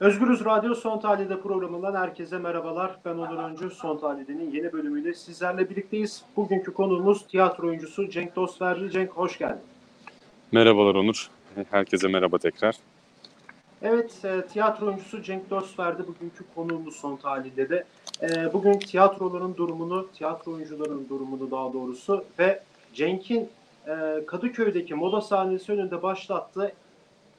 Özgürüz Radyo Son Tahlil'de programından herkese merhabalar. Ben Onur Öncü. Son Tahlil'de'nin yeni bölümüyle sizlerle birlikteyiz. Bugünkü konuğumuz tiyatro oyuncusu Cenk Dostverdi. Cenk hoş geldin. Merhabalar Onur. Herkese merhaba tekrar. Evet, e, tiyatro oyuncusu Cenk Dostverdi bugünkü konuğumuz Son Tahlil'de de. E, bugün tiyatroların durumunu, tiyatro oyuncuların durumunu daha doğrusu ve Cenk'in e, Kadıköy'deki moda sahnesi önünde başlattığı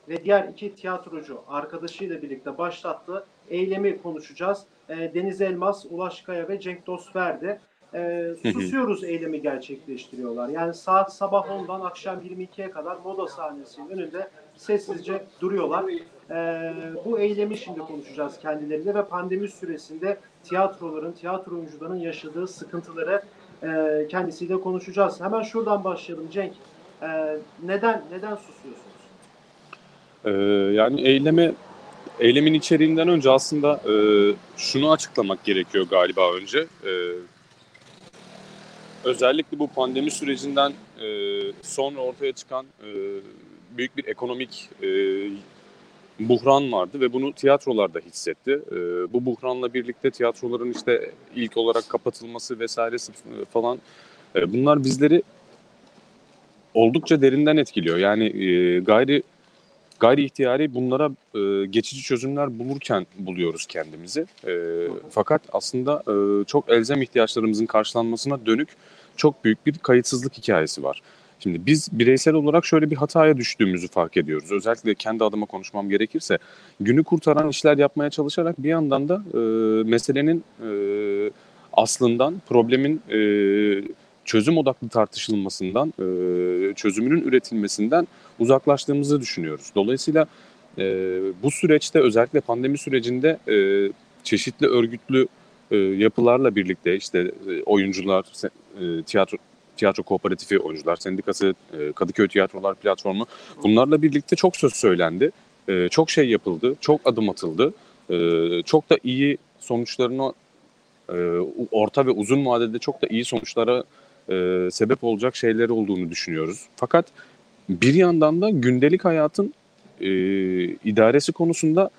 ve diğer iki tiyatrocu arkadaşıyla birlikte başlattığı eylemi konuşacağız. E, Deniz Elmas, Ulaş Kaya ve Cenk Dostverdi e, susuyoruz eylemi gerçekleştiriyorlar. Yani saat sabah 10'dan akşam 22'ye kadar moda sahnesinin önünde sessizce duruyorlar. E, bu eylemi şimdi konuşacağız kendileriyle ve pandemi süresinde tiyatroların, tiyatro oyuncularının yaşadığı sıkıntıları e, kendisiyle konuşacağız. Hemen şuradan başlayalım Cenk. E, neden neden susuyorsunuz? Ee, yani eyleme eylemin içeriğinden önce aslında e, şunu açıklamak gerekiyor galiba önce. E, özellikle bu pandemi sürecinden e, sonra ortaya çıkan e, büyük bir ekonomik e, buhran vardı ve bunu tiyatrolar da hissetti. E, bu buhranla birlikte tiyatroların işte ilk olarak kapatılması vesairesi falan e, bunlar bizleri oldukça derinden etkiliyor. Yani e, gayri gayri ihtiyari bunlara e, geçici çözümler bulurken buluyoruz kendimizi. E, fakat aslında e, çok elzem ihtiyaçlarımızın karşılanmasına dönük çok büyük bir kayıtsızlık hikayesi var. Şimdi biz bireysel olarak şöyle bir hataya düştüğümüzü fark ediyoruz. Özellikle kendi adıma konuşmam gerekirse günü kurtaran işler yapmaya çalışarak bir yandan da e, meselenin e, aslından, problemin e, çözüm odaklı tartışılmasından, e, çözümünün üretilmesinden uzaklaştığımızı düşünüyoruz. Dolayısıyla e, bu süreçte özellikle pandemi sürecinde e, çeşitli örgütlü yapılarla birlikte işte oyuncular, tiyatro tiyatro kooperatifi oyuncular sendikası, Kadıköy Tiyatrolar platformu bunlarla birlikte çok söz söylendi. Çok şey yapıldı, çok adım atıldı. Çok da iyi sonuçlarını orta ve uzun vadede çok da iyi sonuçlara e, sebep olacak şeyler olduğunu düşünüyoruz. Fakat bir yandan da gündelik hayatın e, idaresi konusunda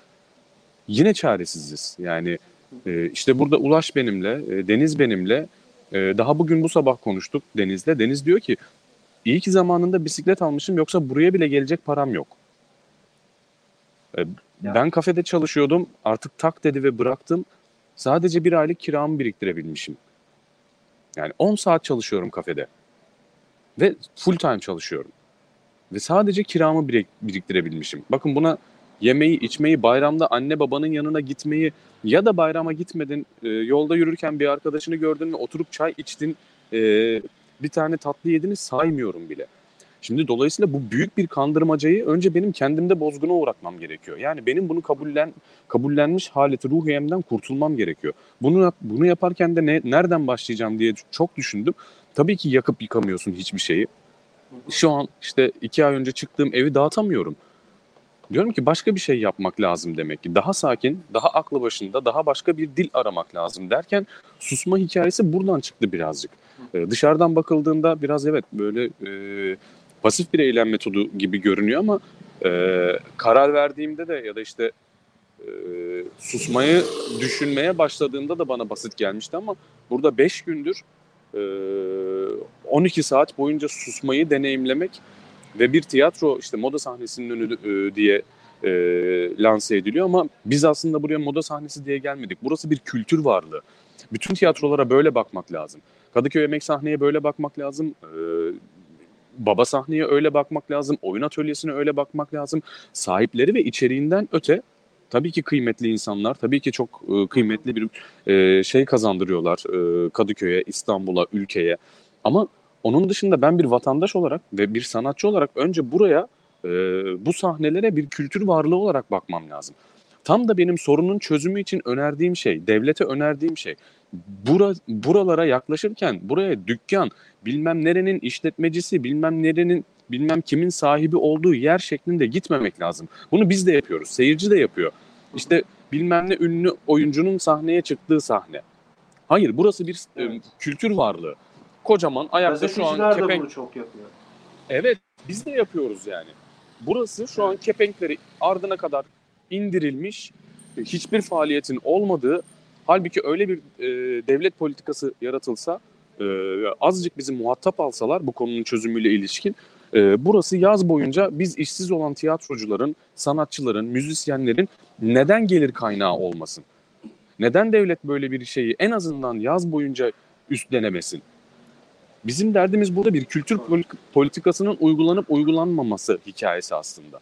yine çaresiziz. Yani e, işte burada Ulaş benimle, e, Deniz benimle e, daha bugün bu sabah konuştuk Deniz'le. Deniz diyor ki iyi ki zamanında bisiklet almışım yoksa buraya bile gelecek param yok. E, ben kafede çalışıyordum artık tak dedi ve bıraktım. Sadece bir aylık kiramı biriktirebilmişim. Yani 10 saat çalışıyorum kafede. Ve full time çalışıyorum. Ve sadece kiramı biriktirebilmişim. Bakın buna yemeği, içmeyi, bayramda anne babanın yanına gitmeyi ya da bayrama gitmedin, e, yolda yürürken bir arkadaşını gördün oturup çay içtin, e, bir tane tatlı yediniz saymıyorum bile. Şimdi dolayısıyla bu büyük bir kandırmacayı önce benim kendimde bozguna uğratmam gerekiyor. Yani benim bunu kabullen kabullenmiş haleti ruhiyemden kurtulmam gerekiyor. Bunu bunu yaparken de ne nereden başlayacağım diye çok düşündüm. Tabii ki yakıp yıkamıyorsun hiçbir şeyi. Şu an işte iki ay önce çıktığım evi dağıtamıyorum. Diyorum ki başka bir şey yapmak lazım demek ki. Daha sakin, daha aklı başında, daha başka bir dil aramak lazım derken susma hikayesi buradan çıktı birazcık. Ee, dışarıdan bakıldığında biraz evet böyle e, pasif bir eylem metodu gibi görünüyor ama e, karar verdiğimde de ya da işte e, susmayı düşünmeye başladığımda da bana basit gelmişti ama burada 5 gündür e, 12 saat boyunca susmayı deneyimlemek ve bir tiyatro işte moda sahnesinin önü e, diye e, lanse ediliyor ama biz aslında buraya moda sahnesi diye gelmedik. Burası bir kültür varlığı. Bütün tiyatrolara böyle bakmak lazım. Kadıköy Emek Sahneye böyle bakmak lazım. E, baba sahneye öyle bakmak lazım. Oyun atölyesine öyle bakmak lazım. Sahipleri ve içeriğinden öte tabii ki kıymetli insanlar, tabii ki çok e, kıymetli bir e, şey kazandırıyorlar e, Kadıköy'e, İstanbul'a, ülkeye. Ama onun dışında ben bir vatandaş olarak ve bir sanatçı olarak önce buraya, bu sahnelere bir kültür varlığı olarak bakmam lazım. Tam da benim sorunun çözümü için önerdiğim şey, devlete önerdiğim şey. Bura, buralara yaklaşırken buraya dükkan, bilmem nerenin işletmecisi, bilmem nerenin bilmem kimin sahibi olduğu yer şeklinde gitmemek lazım. Bunu biz de yapıyoruz. Seyirci de yapıyor. İşte bilmem ne ünlü oyuncunun sahneye çıktığı sahne. Hayır burası bir e, evet. kültür varlığı. Kocaman ayakta şu an kepenk... bunu çok yapıyor. Evet biz de yapıyoruz yani. Burası şu an kepenkleri ardına kadar indirilmiş hiçbir faaliyetin olmadığı halbuki öyle bir e, devlet politikası yaratılsa e, azıcık bizi muhatap alsalar bu konunun çözümüyle ilişkin e, burası yaz boyunca biz işsiz olan tiyatrocuların, sanatçıların, müzisyenlerin neden gelir kaynağı olmasın? Neden devlet böyle bir şeyi en azından yaz boyunca üstlenemesin? Bizim derdimiz burada bir kültür poli- politikasının uygulanıp uygulanmaması hikayesi aslında.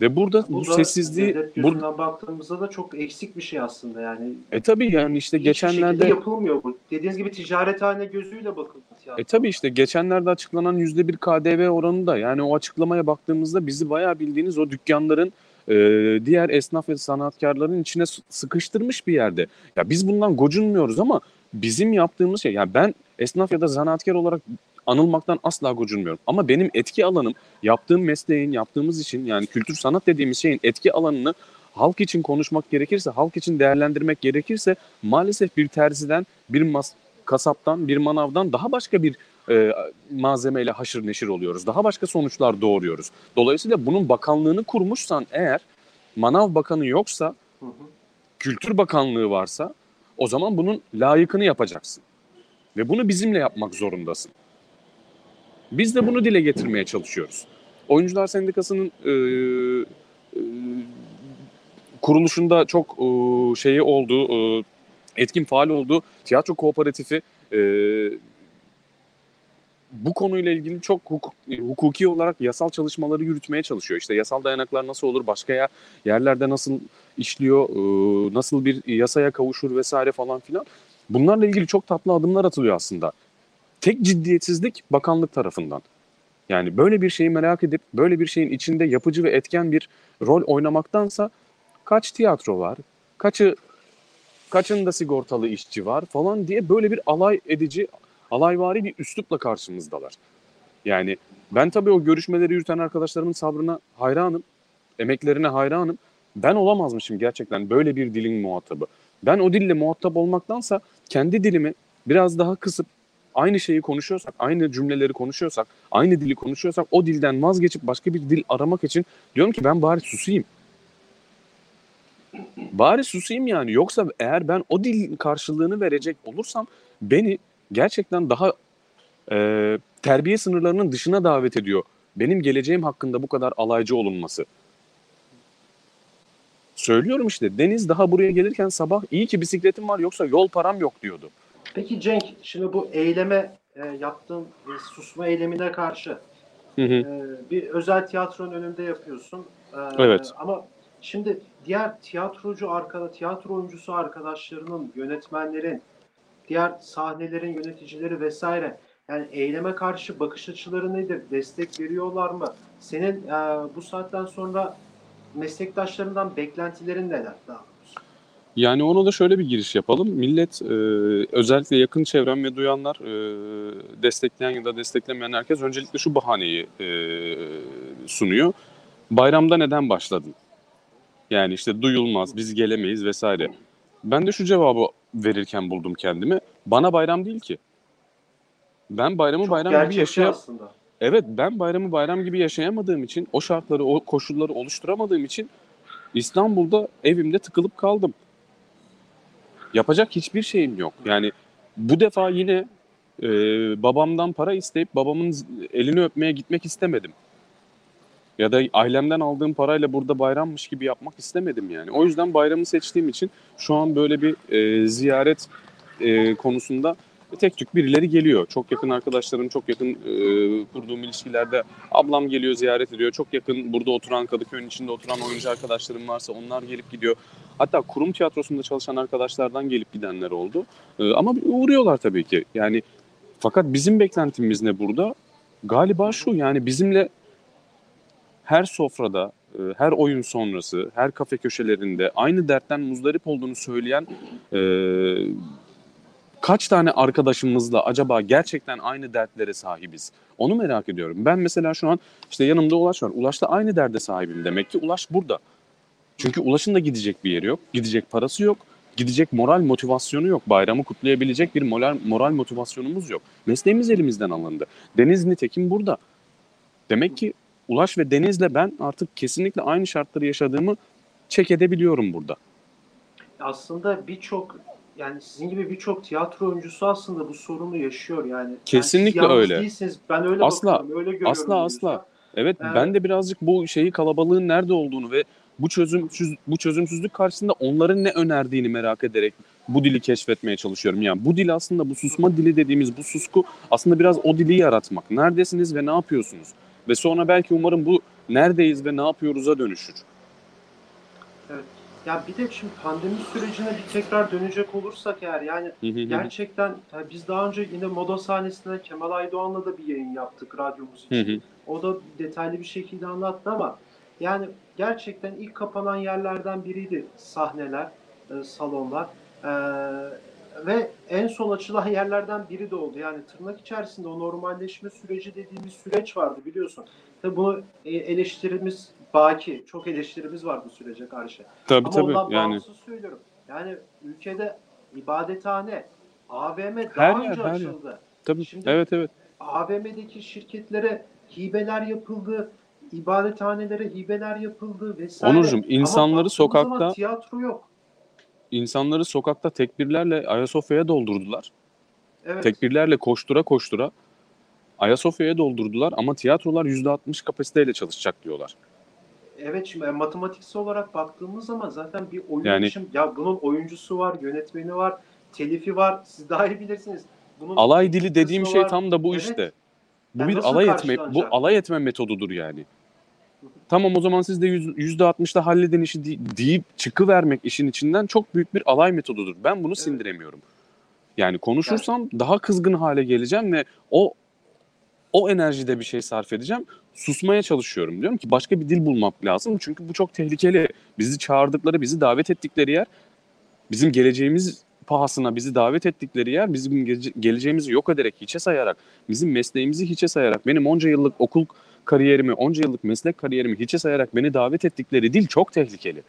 Ve burada bu, sessizliği bur- baktığımızda da çok eksik bir şey aslında yani. e tabii yani işte geçenlerde yapılmıyor bu. Dediğiniz gibi ticarethane gözüyle bakıldı. tiyatro. E tabii işte geçenlerde açıklanan yüzde bir KDV oranı da yani o açıklamaya baktığımızda bizi bayağı bildiğiniz o dükkanların e, diğer esnaf ve sanatkarların içine sıkıştırmış bir yerde. Ya biz bundan gocunmuyoruz ama bizim yaptığımız şey yani ben esnaf ya da zanaatkar olarak anılmaktan asla gocunmuyorum. Ama benim etki alanım yaptığım mesleğin yaptığımız için yani kültür sanat dediğimiz şeyin etki alanını halk için konuşmak gerekirse, halk için değerlendirmek gerekirse maalesef bir terziden, bir mas kasaptan, bir manavdan daha başka bir e, malzemeyle haşır neşir oluyoruz. Daha başka sonuçlar doğuruyoruz. Dolayısıyla bunun bakanlığını kurmuşsan eğer manav bakanı yoksa, Hı hı. kültür bakanlığı varsa o zaman bunun layıkını yapacaksın. Ve bunu bizimle yapmak zorundasın. Biz de bunu dile getirmeye çalışıyoruz. Oyuncular Sendikası'nın e, e, kuruluşunda çok e, şeyi olduğu, e, etkin faal olduğu tiyatro kooperatifi e, bu konuyla ilgili çok hukuk, hukuki olarak yasal çalışmaları yürütmeye çalışıyor. İşte yasal dayanaklar nasıl olur, başka yerlerde nasıl işliyor, e, nasıl bir yasaya kavuşur vesaire falan filan. Bunlarla ilgili çok tatlı adımlar atılıyor aslında. Tek ciddiyetsizlik bakanlık tarafından. Yani böyle bir şeyi merak edip böyle bir şeyin içinde yapıcı ve etken bir rol oynamaktansa kaç tiyatro var, kaçı kaçında sigortalı işçi var falan diye böyle bir alay edici, alayvari bir üslupla karşımızdalar. Yani ben tabii o görüşmeleri yürüten arkadaşlarımın sabrına hayranım, emeklerine hayranım. Ben olamazmışım gerçekten böyle bir dilin muhatabı. Ben o dille muhatap olmaktansa kendi dilimi biraz daha kısıp aynı şeyi konuşuyorsak, aynı cümleleri konuşuyorsak, aynı dili konuşuyorsak o dilden vazgeçip başka bir dil aramak için diyorum ki ben bari susayım. Bari susayım yani. Yoksa eğer ben o dilin karşılığını verecek olursam beni gerçekten daha e, terbiye sınırlarının dışına davet ediyor. Benim geleceğim hakkında bu kadar alaycı olunması. Söylüyorum işte Deniz daha buraya gelirken sabah iyi ki bisikletim var yoksa yol param yok diyordu. Peki Cenk, şimdi bu eyleme e, yaptığın e, susma eylemine karşı Hı hı. e, bir özel tiyatronun önünde yapıyorsun. E, Evet. Ama şimdi diğer tiyatrocu arkada tiyatro oyuncusu arkadaşlarının, yönetmenlerin, diğer sahnelerin yöneticileri vesaire yani eyleme karşı bakış açıları nedir? Destek veriyorlar mı? Senin e, bu saatten sonra meslektaşlarından beklentilerin neler? Daha? Yani ona da şöyle bir giriş yapalım. Millet e, özellikle yakın çevrem ve duyanlar e, destekleyen ya da desteklemeyen herkes öncelikle şu bahaneyi e, sunuyor. Bayramda neden başladın? Yani işte duyulmaz, biz gelemeyiz vesaire. Ben de şu cevabı verirken buldum kendimi. Bana bayram değil ki. Ben bayramı Çok bayram gibi yaşayam. aslında. Evet ben bayramı bayram gibi yaşayamadığım için, o şartları, o koşulları oluşturamadığım için İstanbul'da evimde tıkılıp kaldım. Yapacak hiçbir şeyim yok. Yani bu defa yine e, babamdan para isteyip babamın elini öpmeye gitmek istemedim. Ya da ailemden aldığım parayla burada bayrammış gibi yapmak istemedim yani. O yüzden bayramı seçtiğim için şu an böyle bir e, ziyaret e, konusunda tek tük birileri geliyor. Çok yakın arkadaşlarım, çok yakın e, kurduğum ilişkilerde ablam geliyor ziyaret ediyor. Çok yakın burada oturan Kadıköy'ün içinde oturan oyuncu arkadaşlarım varsa onlar gelip gidiyor. Hatta kurum tiyatrosunda çalışan arkadaşlardan gelip gidenler oldu. E, ama uğruyorlar tabii ki. Yani fakat bizim beklentimiz ne burada? Galiba şu yani bizimle her sofrada, e, her oyun sonrası, her kafe köşelerinde aynı dertten muzdarip olduğunu söyleyen e, kaç tane arkadaşımızla acaba gerçekten aynı dertlere sahibiz? Onu merak ediyorum. Ben mesela şu an işte yanımda Ulaş var. Ulaş'ta aynı derde sahibim demek ki. Ulaş burada. Çünkü Ulaş'ın da gidecek bir yeri yok. Gidecek parası yok. Gidecek moral motivasyonu yok. Bayramı kutlayabilecek bir moral, moral motivasyonumuz yok. Mesleğimiz elimizden alındı. Deniz nitekim burada. Demek ki Ulaş ve Deniz'le ben artık kesinlikle aynı şartları yaşadığımı çek edebiliyorum burada. Aslında birçok yani sizin gibi birçok tiyatro oyuncusu aslında bu sorunu yaşıyor yani. Yani Kesinlikle yalnız öyle. Değilsiniz. Ben öyle Asla, bakıyorum, öyle görüyorum. asla, asla. Evet, Evet. ben de birazcık bu şeyi kalabalığın nerede olduğunu ve bu çözümsüz bu çözümsüzlük karşısında onların ne önerdiğini merak ederek bu dili keşfetmeye çalışıyorum. Yani bu dil aslında bu susma dili dediğimiz bu susku aslında biraz o dili yaratmak. Neredesiniz ve ne yapıyorsunuz? Ve sonra belki umarım bu neredeyiz ve ne yapıyoruz'a dönüşür. Ya bir de şimdi pandemi sürecine bir tekrar dönecek olursak eğer yani gerçekten ya biz daha önce yine moda sahnesinde Kemal Aydoğan'la da bir yayın yaptık radyomuz için. O da detaylı bir şekilde anlattı ama yani gerçekten ilk kapanan yerlerden biriydi sahneler, e, salonlar. E, ve en son açılan yerlerden biri de oldu. Yani tırnak içerisinde o normalleşme süreci dediğimiz süreç vardı biliyorsun. Tabii bunu e, eleştirimiz baki. Çok eleştirimiz var bu sürece karşı. Tabii Ama tabii ondan yani bağımsız söylüyorum. Yani ülkede ibadethane, AVM daha Her yer, önce yer. açıldı. tabii Şimdi- evet evet. AVM'deki şirketlere hibeler yapıldı, ibadethanelere hibeler yapıldı vesaire. Onurcuğum, Ama insanları baktığımız sokakta zaman tiyatro yok. insanları sokakta tekbirlerle Ayasofya'ya doldurdular. Evet. Tekbirlerle koştura koştura Ayasofya'ya doldurdular ama tiyatrolar %60 kapasiteyle çalışacak diyorlar. Evet şimdi yani matematiksel olarak baktığımız zaman zaten bir oyun Yani- için ya bunun oyuncusu var, yönetmeni var, telifi var. Siz daha iyi bilirsiniz. Bunun Alay dili dediğim şey var. tam da bu Evet. işte. Bu Yani bir alay etme bu alay etme metodudur yani. Tamam o zaman siz de yüz- %60'da halledin işi de- deyip çıkıvermek işin içinden çok büyük bir alay metodudur. Ben bunu sindiremiyorum. Yani konuşursam daha kızgın hale geleceğim ve o o enerjide bir şey sarf edeceğim. Susmaya çalışıyorum. Diyorum ki başka bir dil bulmak lazım. Çünkü bu çok tehlikeli. Bizi çağırdıkları, bizi davet ettikleri yer bizim geleceğimiz pahasına bizi davet ettikleri yer bizim geleceğimizi yok ederek, hiçe sayarak, bizim mesleğimizi hiçe sayarak, benim onca yıllık okul kariyerimi, onca yıllık meslek kariyerimi hiçe sayarak beni davet ettikleri dil çok tehlikeli.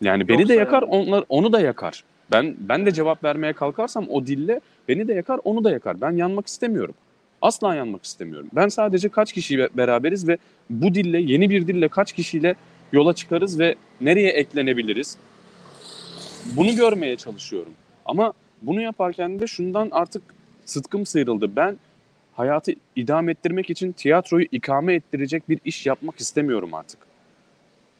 Yani beni de Yoksa yakar, yani- onlar onu da yakar. Ben ben de cevap vermeye kalkarsam o dille beni de yakar, onu da yakar. Ben yanmak istemiyorum. Asla yanmak istemiyorum. Ben sadece kaç kişiyle beraberiz ve bu dille, yeni bir dille kaç kişiyle yola çıkarız ve nereye eklenebiliriz? Bunu görmeye çalışıyorum. Ama bunu yaparken de şundan artık sıtkım sıyrıldı. Ben hayatı idame ettirmek için tiyatroyu ikame ettirecek bir iş yapmak istemiyorum artık.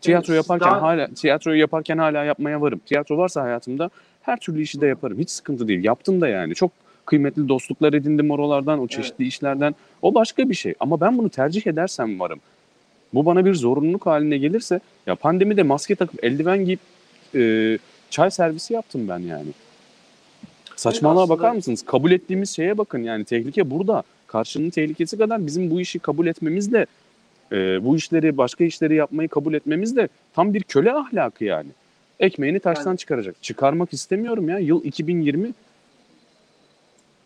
Tiyatro yaparken daha- hala tiyatroyu yaparken hala yapmaya varım. Tiyatro varsa hayatımda her türlü işi de yaparım. Hiç sıkıntı değil. Yaptım da yani. Çok kıymetli dostluklar edindim oralardan, o çeşitli işlerden. O başka bir şey. Ama ben bunu tercih edersem varım. Bu bana bir zorunluluk haline gelirse ya pandemide maske takıp eldiven giyip e, çay servisi yaptım ben yani. Saçmalığa aslında- bakar mısınız? Kabul ettiğimiz şeye bakın yani tehlike burada. Karşının tehlikesi kadar bizim bu işi kabul etmemizle e, bu işleri başka işleri yapmayı kabul etmemizle tam bir köle ahlakı yani. Ekmeğini taştan Yani- çıkaracak. Çıkarmak istemiyorum ya. Yıl 2020.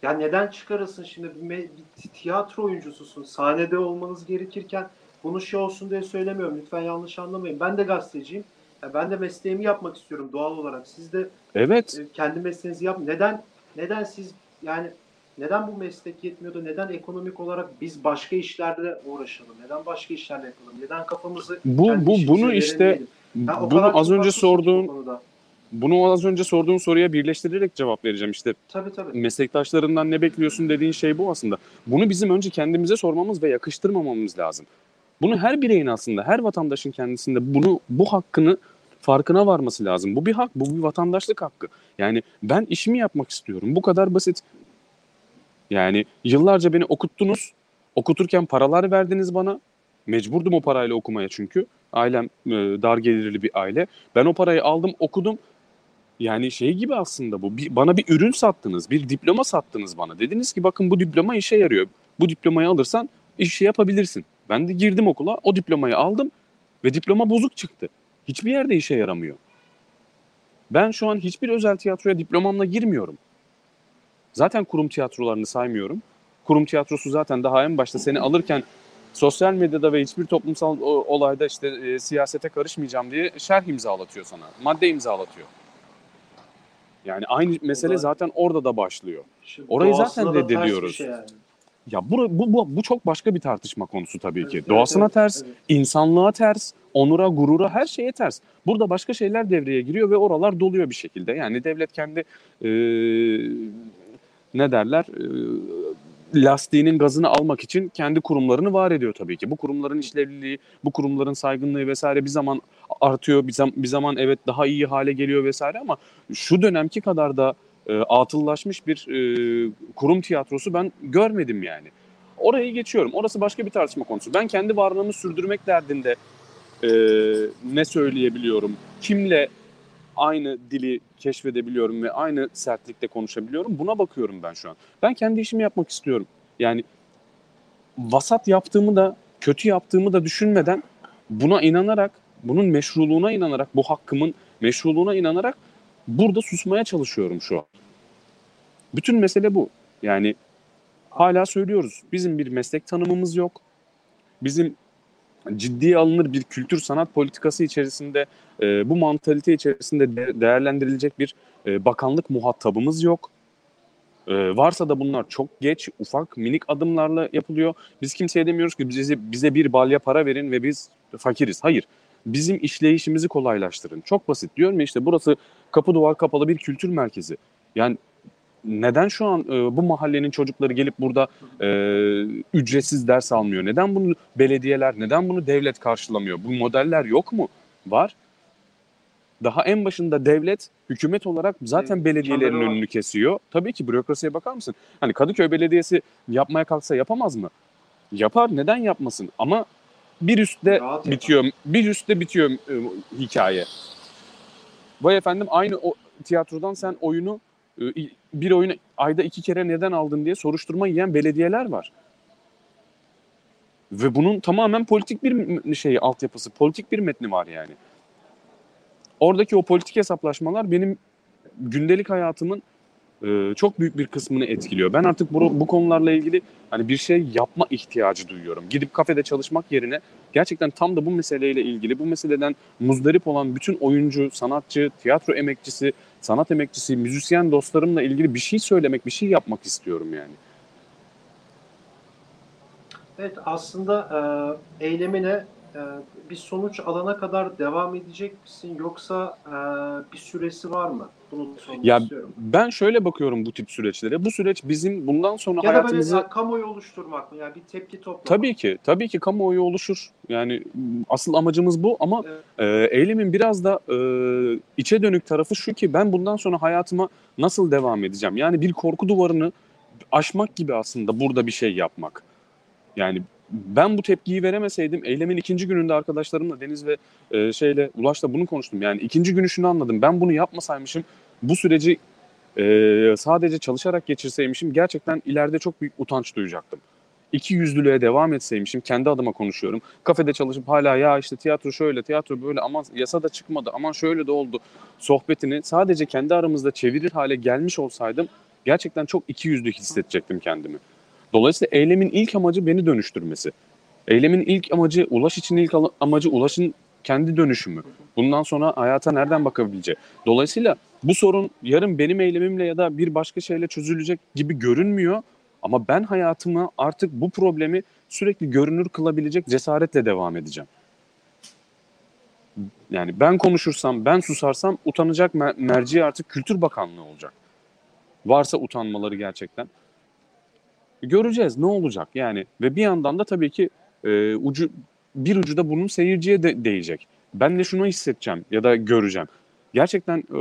Ya neden çıkarasın şimdi bir, bir tiyatro oyuncususun. Sahnede olmanız gerekirken bunu şey olsun diye söylemiyorum. Lütfen yanlış anlamayın. Ben de gazeteciyim. Ya ben de mesleğimi yapmak istiyorum doğal olarak. Siz de Evet. e, kendi mesleğinizi yap. Neden neden siz yani neden bu meslek yetmiyordu? Neden ekonomik olarak biz başka işlerle uğraşalım? Neden başka işlerle yapalım? Neden kafamızı Bu bu bunu işte bunu az önce bu sorduğun bunu az önce sorduğun soruya birleştirerek cevap vereceğim işte. Tabii tabii. meslektaşlarından ne bekliyorsun dediğin şey bu aslında. Bunu bizim önce kendimize sormamız ve yakıştırmamamız lazım. Bunu her bireyin aslında, her vatandaşın kendisinde bunu bu hakkını farkına varması lazım. Bu bir hak, bu bir vatandaşlık hakkı. Yani ben işimi yapmak istiyorum. Bu kadar basit. Yani yıllarca beni okuttunuz. Okuturken paralar verdiniz bana. Mecburdum o parayla okumaya çünkü. Ailem e, dar gelirli bir aile. Ben o parayı aldım, okudum. Yani şey gibi aslında bu. Bir, bana bir ürün sattınız, bir diploma sattınız bana. Dediniz ki bakın bu diploma işe yarıyor. Bu diplomayı alırsan işi yapabilirsin. Ben de girdim okula, o diplomayı aldım ve diploma bozuk çıktı. Hiçbir yerde işe yaramıyor. Ben şu an hiçbir özel tiyatroya diplomamla girmiyorum. Zaten kurum tiyatrolarını saymıyorum. Kurum tiyatrosu zaten daha en başta seni alırken sosyal medyada ve hiçbir toplumsal olayda işte e, siyasete karışmayacağım diye şerh imzalatıyor sana. Madde imzalatıyor. Yani aynı mesele zaten orada da başlıyor. Orayı zaten reddediyoruz. şey yani. Ya bu, bu, bu, bu çok başka bir tartışma konusu tabii ki. Evet, Doğasına evet, ters, evet. insanlığa ters, onura, gurura her şeye ters. Burada başka şeyler devreye giriyor ve oralar doluyor bir şekilde. Yani devlet kendi e, ne derler e, lastiğinin gazını almak için kendi kurumlarını var ediyor tabii ki. Bu kurumların işlevliliği, bu kurumların saygınlığı vesaire bir zaman artıyor, bir, zam- bir zaman evet daha iyi hale geliyor vesaire ama şu dönemki kadar da e, atıllaşmış bir e, kurum tiyatrosu ben görmedim yani. Orayı geçiyorum. Orası başka bir tartışma konusu. Ben kendi varlığımı sürdürmek derdinde e, ne söyleyebiliyorum, kimle aynı dili keşfedebiliyorum ve aynı sertlikte konuşabiliyorum. Buna bakıyorum ben şu an. Ben kendi işimi yapmak istiyorum. Yani vasat yaptığımı da kötü yaptığımı da düşünmeden buna inanarak, bunun meşruluğuna inanarak, bu hakkımın meşruluğuna inanarak burada susmaya çalışıyorum şu an. Bütün mesele bu. Yani hala söylüyoruz. Bizim bir meslek tanımımız yok. Bizim ciddiye alınır bir kültür sanat politikası içerisinde e, bu mantalite içerisinde de- değerlendirilecek bir e, bakanlık muhatabımız yok. E, varsa da bunlar çok geç, ufak, minik adımlarla yapılıyor. Biz kimseye demiyoruz ki bize, bize bir balya para verin ve biz fakiriz. Hayır. Bizim işleyişimizi kolaylaştırın. Çok basit. Diyorum ya işte burası kapı duvar kapalı bir kültür merkezi. Yani neden şu an e, bu mahallenin çocukları gelip burada e, ücretsiz ders almıyor? Neden bunu belediyeler, neden bunu devlet karşılamıyor? Bu modeller yok mu? Var. Daha en başında devlet, hükümet olarak zaten Evet, belediyelerin önünü kesiyor. Tabii ki bürokrasiye bakar mısın? Hani Kadıköy Belediyesi yapmaya kalksa yapamaz mı? Yapar. Neden yapmasın? Ama bir üstte Rahat bitiyor. Bir üstte bitiyor e, hikaye. Vay efendim aynı o tiyatrodan sen oyunu e, bir oyunu ayda iki kere neden aldın diye soruşturma yiyen belediyeler var. Ve bunun tamamen politik bir şey altyapısı, politik bir metni var yani. Oradaki o politik hesaplaşmalar benim gündelik hayatımın e, çok büyük bir kısmını etkiliyor. Ben artık bu, bu konularla ilgili hani bir şey yapma ihtiyacı duyuyorum. Gidip kafede çalışmak yerine gerçekten tam da bu meseleyle ilgili, bu meseleden muzdarip olan bütün oyuncu, sanatçı, tiyatro emekçisi, sanat emekçisi, müzisyen dostlarımla ilgili bir şey söylemek, bir şey yapmak istiyorum yani. Evet aslında e, eylemine bir sonuç alana kadar devam edecek misin yoksa e, bir süresi var mı? Bunu sormak Ya istiyorum. ben şöyle bakıyorum bu tip süreçlere. Bu süreç bizim bundan sonra Ya da böyle hayatımızı kamuoyu oluşturmak mı? Yani bir tepki toplamak. Tabii ki, tabii ki kamuoyu oluşur. Yani asıl amacımız bu ama e, eylemin biraz da e, içe dönük tarafı şu ki ben bundan sonra hayatıma nasıl devam edeceğim? Yani bir korku duvarını aşmak gibi aslında burada bir şey yapmak. Yani ben bu tepkiyi veremeseydim eylemin ikinci gününde arkadaşlarımla Deniz ve e, şeyle Ulaş'la bunu konuştum. Yani ikinci günü şunu anladım. Ben bunu yapmasaymışım bu süreci e, sadece çalışarak geçirseymişim gerçekten ileride çok büyük utanç duyacaktım iki yüzlülüğe devam etseymişim kendi adıma konuşuyorum. Kafede çalışıp hala ya işte tiyatro şöyle tiyatro böyle aman yasa da çıkmadı aman şöyle de oldu sohbetini sadece kendi aramızda çevirir hale gelmiş olsaydım gerçekten çok iki yüzlü hissedecektim kendimi. Dolayısıyla eylemin ilk amacı beni dönüştürmesi. Eylemin ilk amacı Ulaş için ilk amacı Ulaş'ın kendi dönüşümü. Bundan sonra hayata nereden bakabileceği. Dolayısıyla bu sorun yarın benim eylemimle ya da bir başka şeyle çözülecek gibi görünmüyor. Ama ben hayatıma artık bu problemi sürekli görünür kılabilecek cesaretle devam edeceğim. Yani ben konuşursam, ben susarsam utanacak mer- merci artık Kültür Bakanlığı olacak. Varsa utanmaları gerçekten. Göreceğiz ne olacak yani. Ve bir yandan da tabii ki e, ucu bir ucu da bunun seyirciye de değecek. Ben de şunu hissedeceğim ya da göreceğim. Gerçekten e,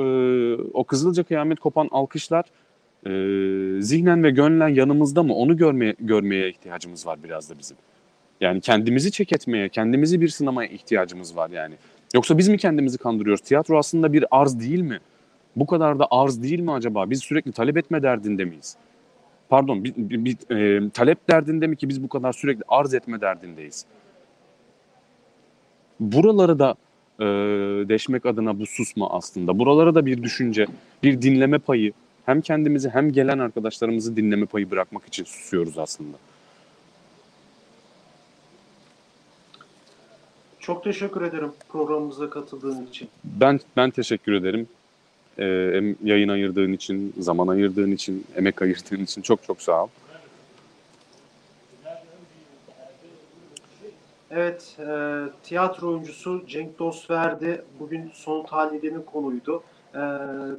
o Kızılca kıyamet kopan alkışlar e, zihnen ve gönlen yanımızda mı onu görmeye, görmeye ihtiyacımız var biraz da bizim. Yani kendimizi çek etmeye, kendimizi bir sınamaya ihtiyacımız var yani. Yoksa biz mi kendimizi kandırıyoruz? Tiyatro aslında bir arz değil mi? Bu kadar da arz değil mi acaba? Biz sürekli talep etme derdinde miyiz? Pardon, bir, bir- bir, e, talep derdinde mi ki biz bu kadar sürekli arz etme derdindeyiz? Buraları da e, deşmek adına bu susma aslında. Buralara da bir düşünce, bir dinleme payı, hem kendimizi hem gelen arkadaşlarımızı dinleme payı bırakmak için susuyoruz aslında. Çok teşekkür ederim programımıza katıldığın için. Ben ben teşekkür ederim. Ee, e, hem yayın ayırdığın için, zaman ayırdığın için, emek ayırdığın için çok çok sağ ol. Evet, e, tiyatro oyuncusu Cenk Dostverdi bugün son tahlilinin konuydu. E,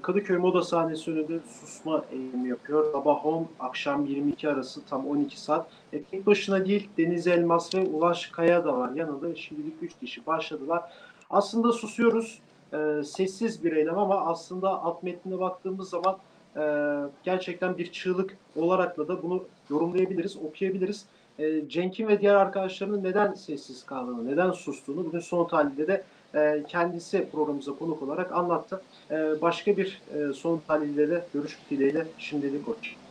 Kadıköy Moda Sahnesi önünde susma eğilimi yapıyor. Sabah 10, akşam 22 arası tam 12 saat. E, tek başına değil, Deniz Elmas ve Ulaş Kaya da var yanında. Şimdilik 3 kişi başladılar. Aslında susuyoruz e, sessiz bir eylem ama aslında alt metnine baktığımız zaman e, gerçekten bir çığlık olarak da bunu yorumlayabiliriz, okuyabiliriz e, Cenk'in ve diğer arkadaşlarının neden sessiz kaldığını, neden sustuğunu bugün son tahlilde de e, kendisi programımıza konuk olarak anlattı. E, başka bir e, son tahlilde de görüşmek dileğiyle şimdilik hoşçakalın.